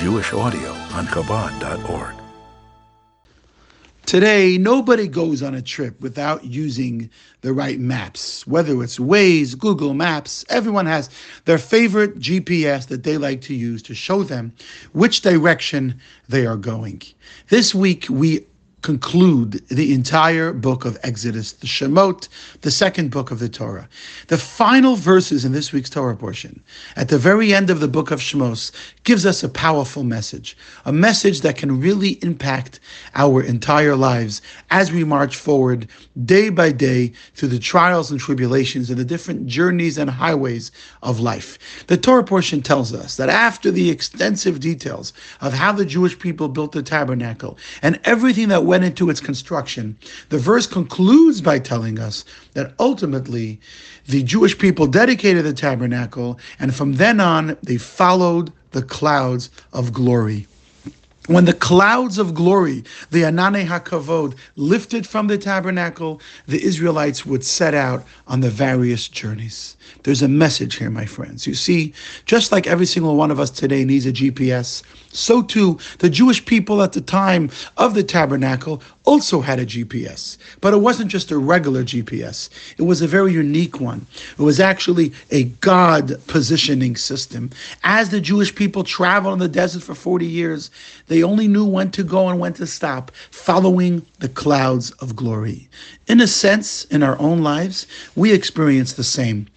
Jewish audio on Chabad.org. Today, nobody goes on a trip without using the right maps. Whether it's Waze, Google Maps, everyone has their favorite GPS that they like to use to show them which direction they are going. This week, we conclude the entire book of Exodus, the Shemot, the second book of the Torah. The final verses in this week's Torah portion, at the very end of the book of Shemos, gives us a powerful message, a message that can really impact our entire lives as we march forward day by day through the trials and tribulations and the different journeys and highways of life. The Torah portion tells us that after the extensive details of how the Jewish people built the tabernacle and everything that went into its construction. The verse concludes by telling us that ultimately the Jewish people dedicated the tabernacle, and from then on they followed the clouds of glory. When the clouds of glory, the Ananei HaKavod, lifted from the tabernacle, the Israelites would set out on the various journeys. There's a message here, my friends. You see, just like every single one of us today needs a GPS, so too the Jewish people at the time of the tabernacle also had a GPS. But it wasn't just a regular GPS, it was a very unique one. It was actually a God positioning system. As the Jewish people traveled in the desert for 40 years, they only knew when to go and when to stop, following the clouds of glory. In a sense, in our own lives, we experience the same.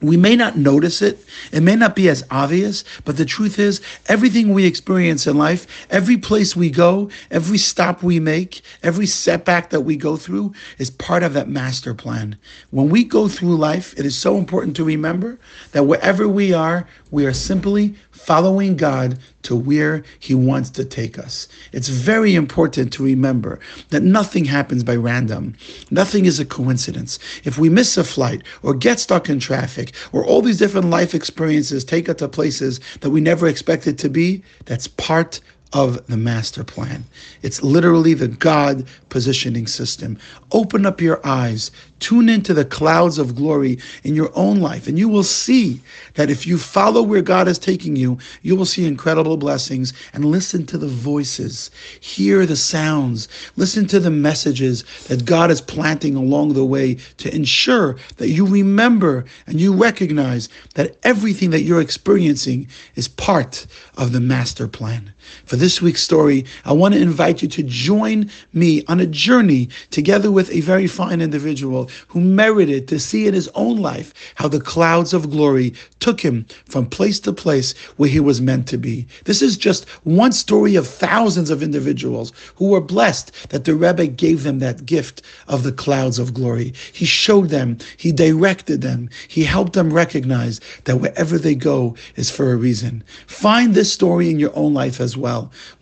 We may not notice it. It may not be as obvious, but the truth is, everything we experience in life, every place we go, every stop we make, every setback that we go through is part of that master plan. When we go through life, it is so important to remember that wherever we are, we are simply following God to where He wants to take us. It's very important to remember that nothing happens by random. Nothing is a coincidence. If we miss a flight or get stuck in traffic or all these different life experiences take us to places that we never expected to be, that's part of the master plan. It's literally the God positioning system. Open up your eyes, tune into the clouds of glory in your own life, and you will see that if you follow where God is taking you, you will see incredible blessings and listen to the voices, hear the sounds, listen to the messages that God is planting along the way to ensure that you remember and you recognize that everything that you're experiencing is part of the master plan. For this week's story, I want to invite you to join me on a journey together with a very fine individual who merited to see in his own life how the clouds of glory took him from place to place where he was meant to be. This is just one story of thousands of individuals who were blessed that the Rebbe gave them that gift of the clouds of glory. He showed them, he directed them, he helped them recognize that wherever they go is for a reason. Find this story in your own life as well.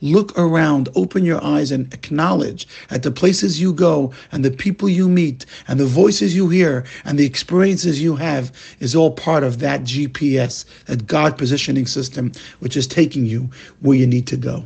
Look around, open your eyes, and acknowledge at the places you go and the people you meet and the voices you hear and the experiences you have is all part of that GPS, that God positioning system, which is taking you where you need to go.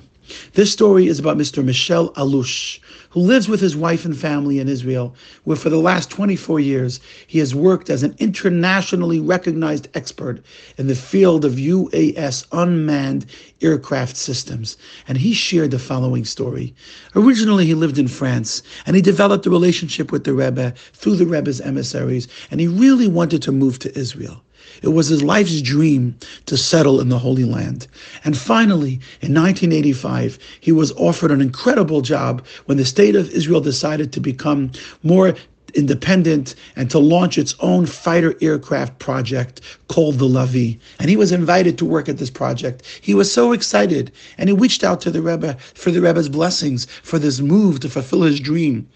This story is about Mr. Michel Allouche, who lives with his wife and family in Israel, where for the last 24 years he has worked as an internationally recognized expert in the field of UAS unmanned aircraft systems. And he shared the following story. Originally, he lived in France, and he developed a relationship with the Rebbe through the Rebbe's emissaries, and he really wanted to move to Israel. It was his life's dream to settle in the Holy Land. And finally, in 1985, he was offered an incredible job when the state of Israel decided to become more independent and to launch its own fighter aircraft project called the Lavi. And he was invited to work at this project. He was so excited and he reached out to the Rebbe for the Rebbe's blessings for this move to fulfill his dream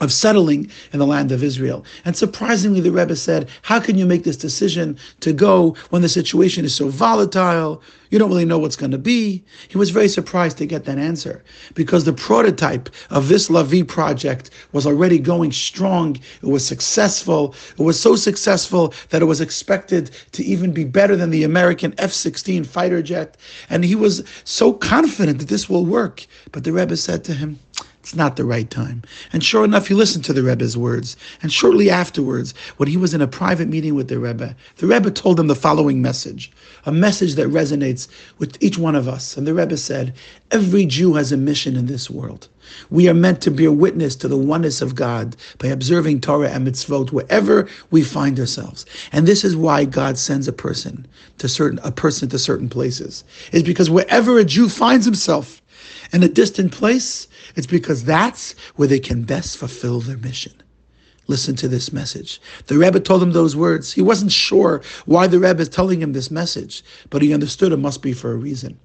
of settling in the land of Israel. And surprisingly, the Rebbe said, How can you make this decision to go when the situation is so volatile? You don't really know what's going to be. He was very surprised to get that answer because the prototype of this Lavi project was already going strong. It was successful. It was so successful that it was expected to even be better than the American F 16 fighter jet. And he was so confident that this will work. But the Rebbe said to him, It's not the right time. And sure enough, he listened to the Rebbe's words. And shortly afterwards, when he was in a private meeting with the Rebbe, the Rebbe told him the following message, a message that resonates with each one of us. And the Rebbe said, Every Jew has a mission in this world. We are meant to bear witness to the oneness of God by observing Torah and mitzvot wherever we find ourselves. And this is why God sends a person to certain a person to certain places. Is because wherever a Jew finds himself in a distant place, it's because that's where they can best fulfill their mission. Listen to this message. The Rebbe told him those words. He wasn't sure why the Rebbe is telling him this message, but he understood it must be for a reason.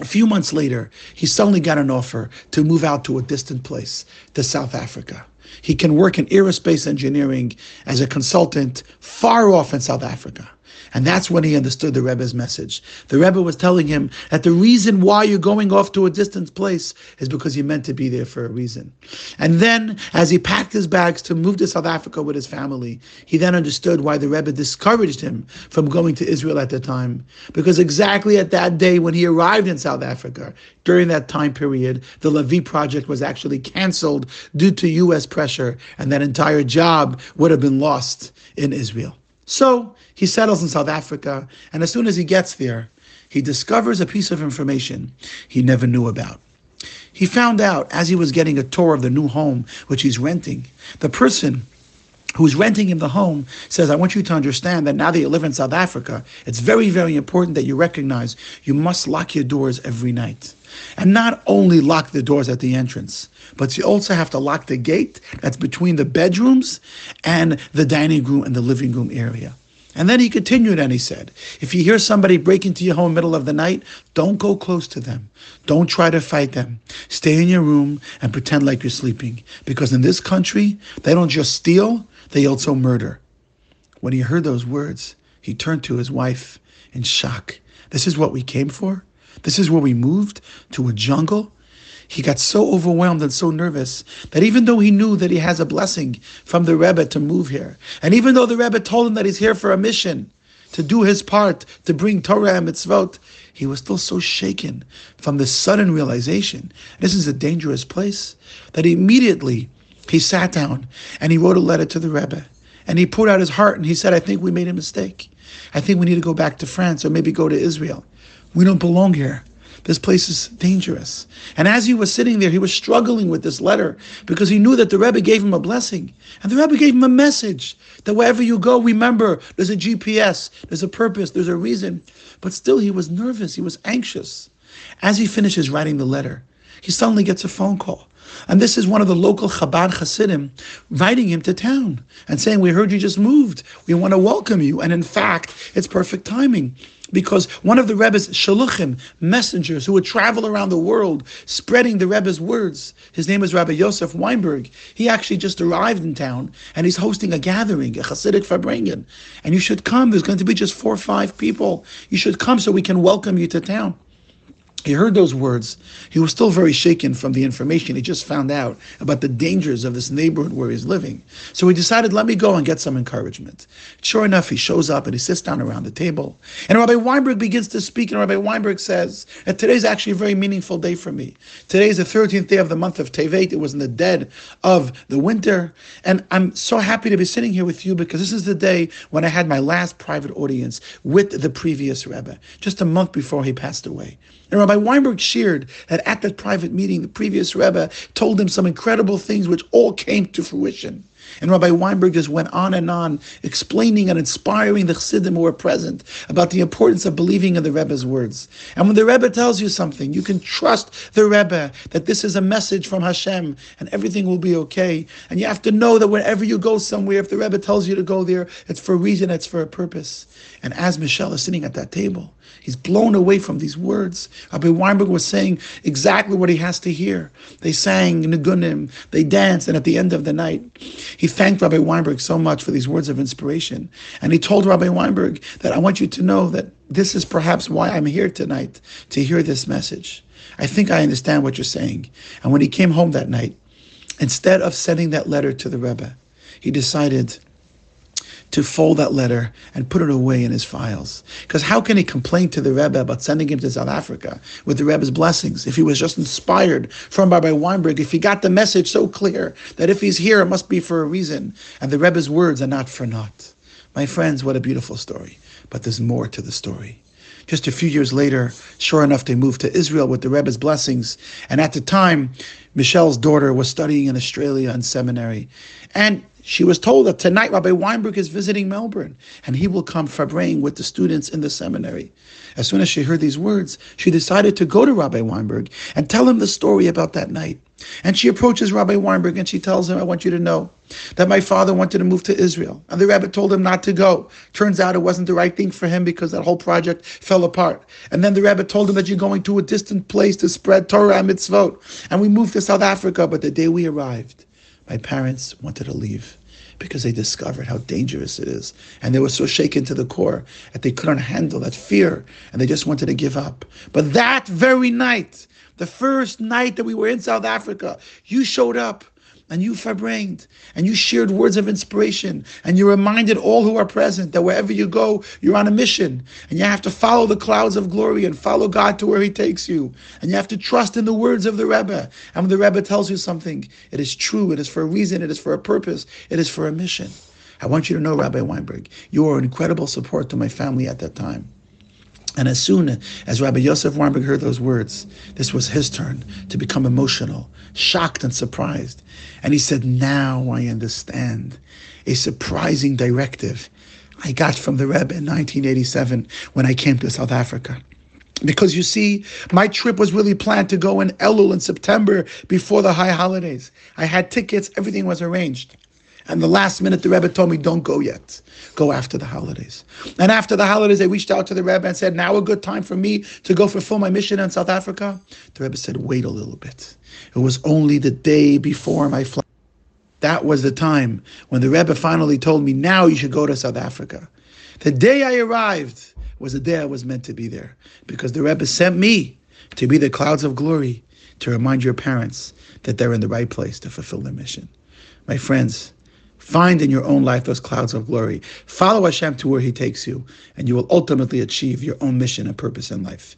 A few months later, he suddenly got an offer to move out to a distant place, to South Africa. He can work in aerospace engineering as a consultant far off in South Africa. And that's when he understood the Rebbe's message. The Rebbe was telling him that the reason why you're going off to a distant place is because you're meant to be there for a reason. And then, as he packed his bags to move to South Africa with his family, he then understood why the Rebbe discouraged him from going to Israel at the time. Because exactly at that day when he arrived in South Africa, during that time period, the Lavi project was actually canceled due to U.S. pressure, and that entire job would have been lost in Israel. So he settles in South Africa, and as soon as he gets there, he discovers a piece of information he never knew about. He found out as he was getting a tour of the new home which he's renting, the person who's renting him the home says, I want you to understand that now that you live in South Africa, it's very, very important that you recognize you must lock your doors every night. And not only lock the doors at the entrance, but you also have to lock the gate that's between the bedrooms and the dining room and the living room area. And then he continued and he said, if you hear somebody break into your home middle of the night, don't go close to them. Don't try to fight them. Stay in your room and pretend like you're sleeping. Because in this country, they don't just steal, they also murder. When he heard those words, he turned to his wife in shock. This is what we came for? This is where we moved? To a jungle? He got so overwhelmed and so nervous that even though he knew that he has a blessing from the Rebbe to move here, and even though the Rebbe told him that he's here for a mission, to do his part, to bring Torah and mitzvot, he was still so shaken from the sudden realization this is a dangerous place that immediately he sat down and he wrote a letter to the Rebbe. And he poured out his heart and he said, I think we made a mistake. I think we need to go back to France or maybe go to Israel. We don't belong here. This place is dangerous. And as he was sitting there, he was struggling with this letter because he knew that the Rebbe gave him a blessing. And the Rebbe gave him a message that wherever you go, remember there's a GPS, there's a purpose, there's a reason. But still, he was nervous, he was anxious. As he finishes writing the letter, he suddenly gets a phone call. And this is one of the local Chabad Hasidim inviting him to town and saying, We heard you just moved. We want to welcome you. And in fact, it's perfect timing because one of the Rebbe's shaluchim, messengers who would travel around the world spreading the Rebbe's words, his name is Rabbi Yosef Weinberg. He actually just arrived in town and he's hosting a gathering, a Hasidic Farbrengen. And you should come. There's going to be just four or five people. You should come so we can welcome you to town. He heard those words. He was still very shaken from the information he just found out about the dangers of this neighborhood where he's living. So he decided, let me go and get some encouragement. Sure enough, he shows up and he sits down around the table. And Rabbi Weinberg begins to speak, and Rabbi Weinberg says, and today's actually a very meaningful day for me. Today is the 13th day of the month of Tevet. It was in the dead of the winter. And I'm so happy to be sitting here with you because this is the day when I had my last private audience with the previous Rebbe, just a month before he passed away. And Rabbi Weinberg shared that at that private meeting, the previous Rebbe told him some incredible things which all came to fruition. And Rabbi Weinberg just went on and on, explaining and inspiring the Chassidim who were present about the importance of believing in the Rebbe's words. And when the Rebbe tells you something, you can trust the Rebbe that this is a message from Hashem and everything will be okay. And you have to know that whenever you go somewhere, if the Rebbe tells you to go there, it's for a reason, it's for a purpose. And as Michel is sitting at that table, He's blown away from these words. Rabbi Weinberg was saying exactly what he has to hear. They sang Nigunim, they danced, and at the end of the night, he thanked Rabbi Weinberg so much for these words of inspiration. And he told Rabbi Weinberg that I want you to know that this is perhaps why I'm here tonight, to hear this message. I think I understand what you're saying. And when he came home that night, instead of sending that letter to the Rebbe, he decided to fold that letter and put it away in his files. Because how can he complain to the Rebbe about sending him to South Africa with the Rebbe's blessings if he was just inspired from Rabbi Weinberg, if he got the message so clear that if he's here, it must be for a reason, and the Rebbe's words are not for naught. My friends, what a beautiful story. But there's more to the story. Just a few years later, sure enough, they moved to Israel with the Rebbe's blessings. And at the time, Michel's daughter was studying in Australia in seminary. And she was told that tonight Rabbi Weinberg is visiting Melbourne and he will come farbrengen with the students in the seminary. As soon as she heard these words, she decided to go to Rabbi Weinberg and tell him the story about that night. And she approaches Rabbi Weinberg and she tells him, I want you to know that my father wanted to move to Israel. And the rabbi told him not to go. Turns out it wasn't the right thing for him because that whole project fell apart. And then the rabbi told him that you're going to a distant place to spread Torah and mitzvot. And we moved to South Africa, but the day we arrived, my parents wanted to leave because they discovered how dangerous it is. And they were so shaken to the core that they couldn't handle that fear and they just wanted to give up. But that very night, the first night that we were in South Africa, you showed up and you farbrengened and you shared words of inspiration and you reminded all who are present that wherever you go, you're on a mission and you have to follow the clouds of glory and follow God to where He takes you. And you have to trust in the words of the Rebbe. And when the Rebbe tells you something, it is true, it is for a reason, it is for a purpose, it is for a mission. I want you to know, Rabbi Weinberg, you were an incredible support to my family at that time. And as soon as Rabbi Yosef Weinberg heard those words, this was his turn to become emotional, shocked and surprised. And he said, Now I understand a surprising directive I got from the Rebbe in 1987 when I came to South Africa. Because you see, my trip was really planned to go in Elul in September before the high holidays. I had tickets, everything was arranged. And the last minute, the Rebbe told me, don't go yet. Go after the holidays. And after the holidays, I reached out to the Rebbe and said, now a good time for me to go fulfill my mission in South Africa? The Rebbe said, wait a little bit. It was only the day before my flight. That was the time when the Rebbe finally told me, now you should go to South Africa. The day I arrived was the day I was meant to be there because the Rebbe sent me to be the clouds of glory to remind your parents that they're in the right place to fulfill their mission. My friends, Find in your own life those clouds of glory. Follow Hashem to where He takes you, and you will ultimately achieve your own mission and purpose in life.